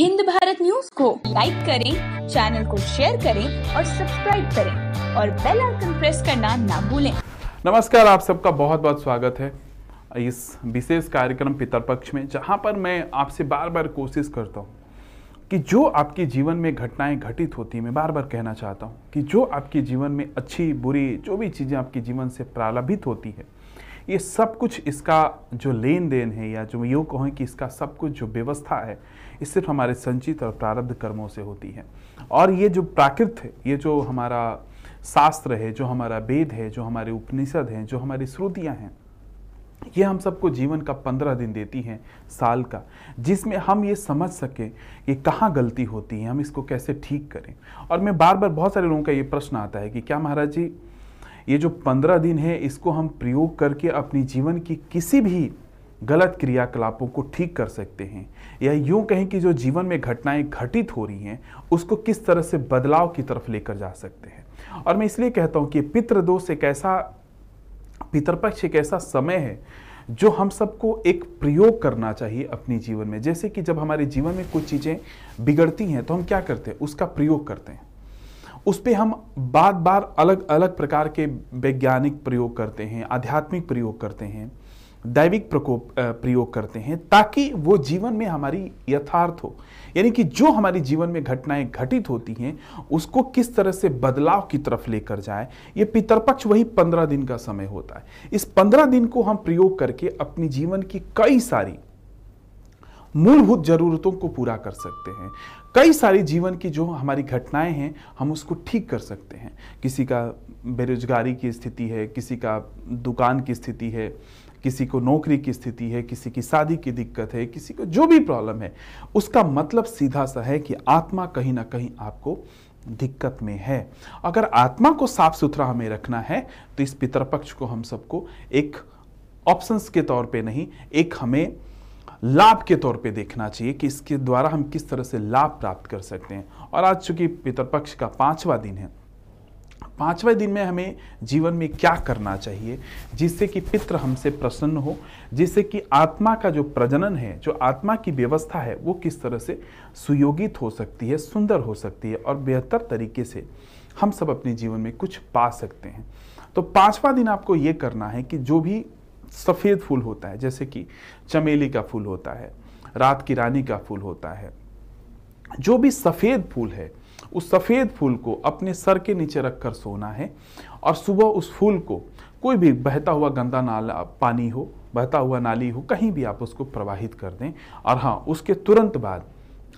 Hind Bharat news को like करें, channel को शेयर करें और सब्सक्राइब करें और बेल आइकन प्रेस करना ना भूलें। नमस्कार, आप सबका बहुत बहुत स्वागत है इस विशेष कार्यक्रम पितरपक्ष में, जहाँ पर मैं आपसे बार बार कोशिश करता हूँ कि जो आपके जीवन में घटनाएँ घटित होती हैं, मैं बार बार कहना चाहता हूँ कि जो आपके जीवन में अच्छी, बुरी, जो भी चीज़ें आपके जीवन से प्रारंभित होती है ये सब कुछ इसका जो लेन देन है या जो यूँ कहें कि इसका सब कुछ जो व्यवस्था है, ये सिर्फ़ हमारे संचित और प्रारब्ध कर्मों से होती है। और ये जो प्राकृत है, ये जो हमारा शास्त्र है, जो हमारा वेद है, जो हमारे उपनिषद हैं, जो हमारी श्रुतियाँ हैं, ये हम सबको जीवन का पंद्रह दिन देती हैं, साल का, जिसमें हम ये समझ सकें कि कहाँ गलती होती है, हम इसको कैसे ठीक करें। और मैं बार बार बहुत सारे लोगों का ये प्रश्न आता है कि क्या महाराज जी ये जो पंद्रह दिन है, इसको हम प्रयोग करके अपनी जीवन की किसी भी गलत क्रियाकलापों को ठीक कर सकते हैं। या यूँ कहें कि जो जीवन में घटनाएँ घटित हो रही हैं, उसको किस तरह से बदलाव की तरफ़ लेकर जा सकते हैं। और मैं इसलिए कहता हूँ कि पितृदोष एक ऐसा पितरपक्ष एक ऐसा समय है, जो हम सबको एक प्रयोग करना चाहिए अपने जीवन में। जैसे कि जब हमारे जीवन में कुछ चीज़ें बिगड़ती हैं तो हम क्या करते हैं? उसका प्रयोग करते हैं। उस पर हम बार बार अलग अलग प्रकार के वैज्ञानिक प्रयोग करते हैं, आध्यात्मिक प्रयोग करते हैं, दैविक प्रकोप प्रयोग करते हैं, ताकि वो जीवन में हमारी यथार्थ हो। यानी कि जो हमारी जीवन में घटनाएँ घटित होती हैं, उसको किस तरह से बदलाव की तरफ़ लेकर जाए, ये पितरपक्ष वही पंद्रह दिन का समय होता है। इस पंद्रह दिन को हम प्रयोग करके अपनी जीवन की कई सारी मूलभूत जरूरतों को पूरा कर सकते हैं। कई सारी जीवन की जो हमारी घटनाएँ हैं, हम उसको ठीक कर सकते हैं। किसी का बेरोजगारी की स्थिति है, किसी का दुकान की स्थिति है, किसी को नौकरी की स्थिति है, किसी की शादी की दिक्कत है, किसी को जो भी प्रॉब्लम है, उसका मतलब सीधा सा है कि आत्मा कहीं ना कहीं आपको दिक्कत में है। अगर आत्मा को साफ़ सुथरा हमें रखना है तो इस पितृपक्ष को हम सबको एक ऑप्शंस के तौर पे नहीं, एक हमें लाभ के तौर पे देखना चाहिए कि इसके द्वारा हम किस तरह से लाभ प्राप्त कर सकते हैं। और आज चूँकि पितरपक्ष का पांचवा दिन है, पाँचवें दिन में हमें जीवन में क्या करना चाहिए, जिससे कि पितृ हमसे प्रसन्न हो, जिससे कि आत्मा का जो प्रजनन है, जो आत्मा की व्यवस्था है, वो किस तरह से सुयोगित हो सकती है, सुंदर हो सकती है और बेहतर तरीके से हम सब अपने जीवन में कुछ पा सकते हैं। तो पांचवा दिन आपको ये करना है कि जो भी सफ़ेद फूल होता है, जैसे कि चमेली का फूल होता है, रात की रानी का फूल होता है। जो भी सफ़ेद फूल है, उस सफ़ेद फूल को अपने सर के नीचे रखकर सोना है और सुबह उस फूल को कोई भी बहता हुआ गंदा नाला, पानी हो, बहता हुआ नाली हो, कहीं भी आप उसको प्रवाहित कर दें और हाँ उसके तुरंत बाद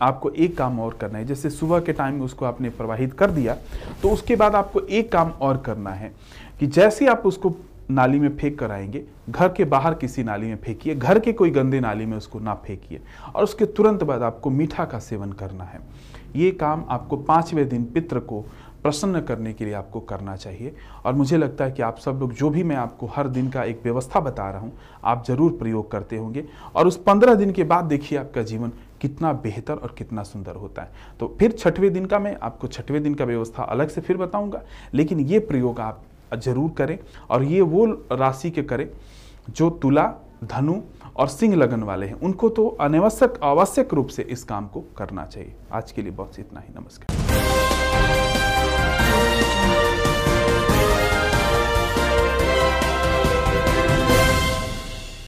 आपको एक काम और करना है। जैसे सुबह के टाइम में उसको आपने प्रवाहित कर दिया तो उसके बाद आपको एक काम और करना है कि जैसे आप उसको नाली में फेंक कर आएँगे। घर के बाहर किसी नाली में फेंकिए, घर के कोई गंदे नाली में उसको ना फेंकिए और उसके तुरंत बाद आपको मीठा का सेवन करना है। ये काम आपको पाँचवें दिन पित्र को प्रसन्न करने के लिए आपको करना चाहिए और मुझे लगता है कि आप सब लोग जो भी मैं आपको हर दिन का एक व्यवस्था बता रहा हूँ, आप ज़रूर प्रयोग करते होंगे और उस पंद्रह दिन के बाद देखिए आपका जीवन कितना बेहतर और कितना सुंदर होता है। तो फिर छठवें दिन का मैं आपको छठवें दिन का व्यवस्था अलग से फिर बताऊँगा, लेकिन ये प्रयोग आप ज़रूर करें और ये वो राशि के करें जो तुला, धनु और सिंह लगन वाले हैं। उनको तो अनावश्यक, आवश्यक रूप से इस काम को करना चाहिए। आज के लिए बहुत इतना ही। नमस्कार।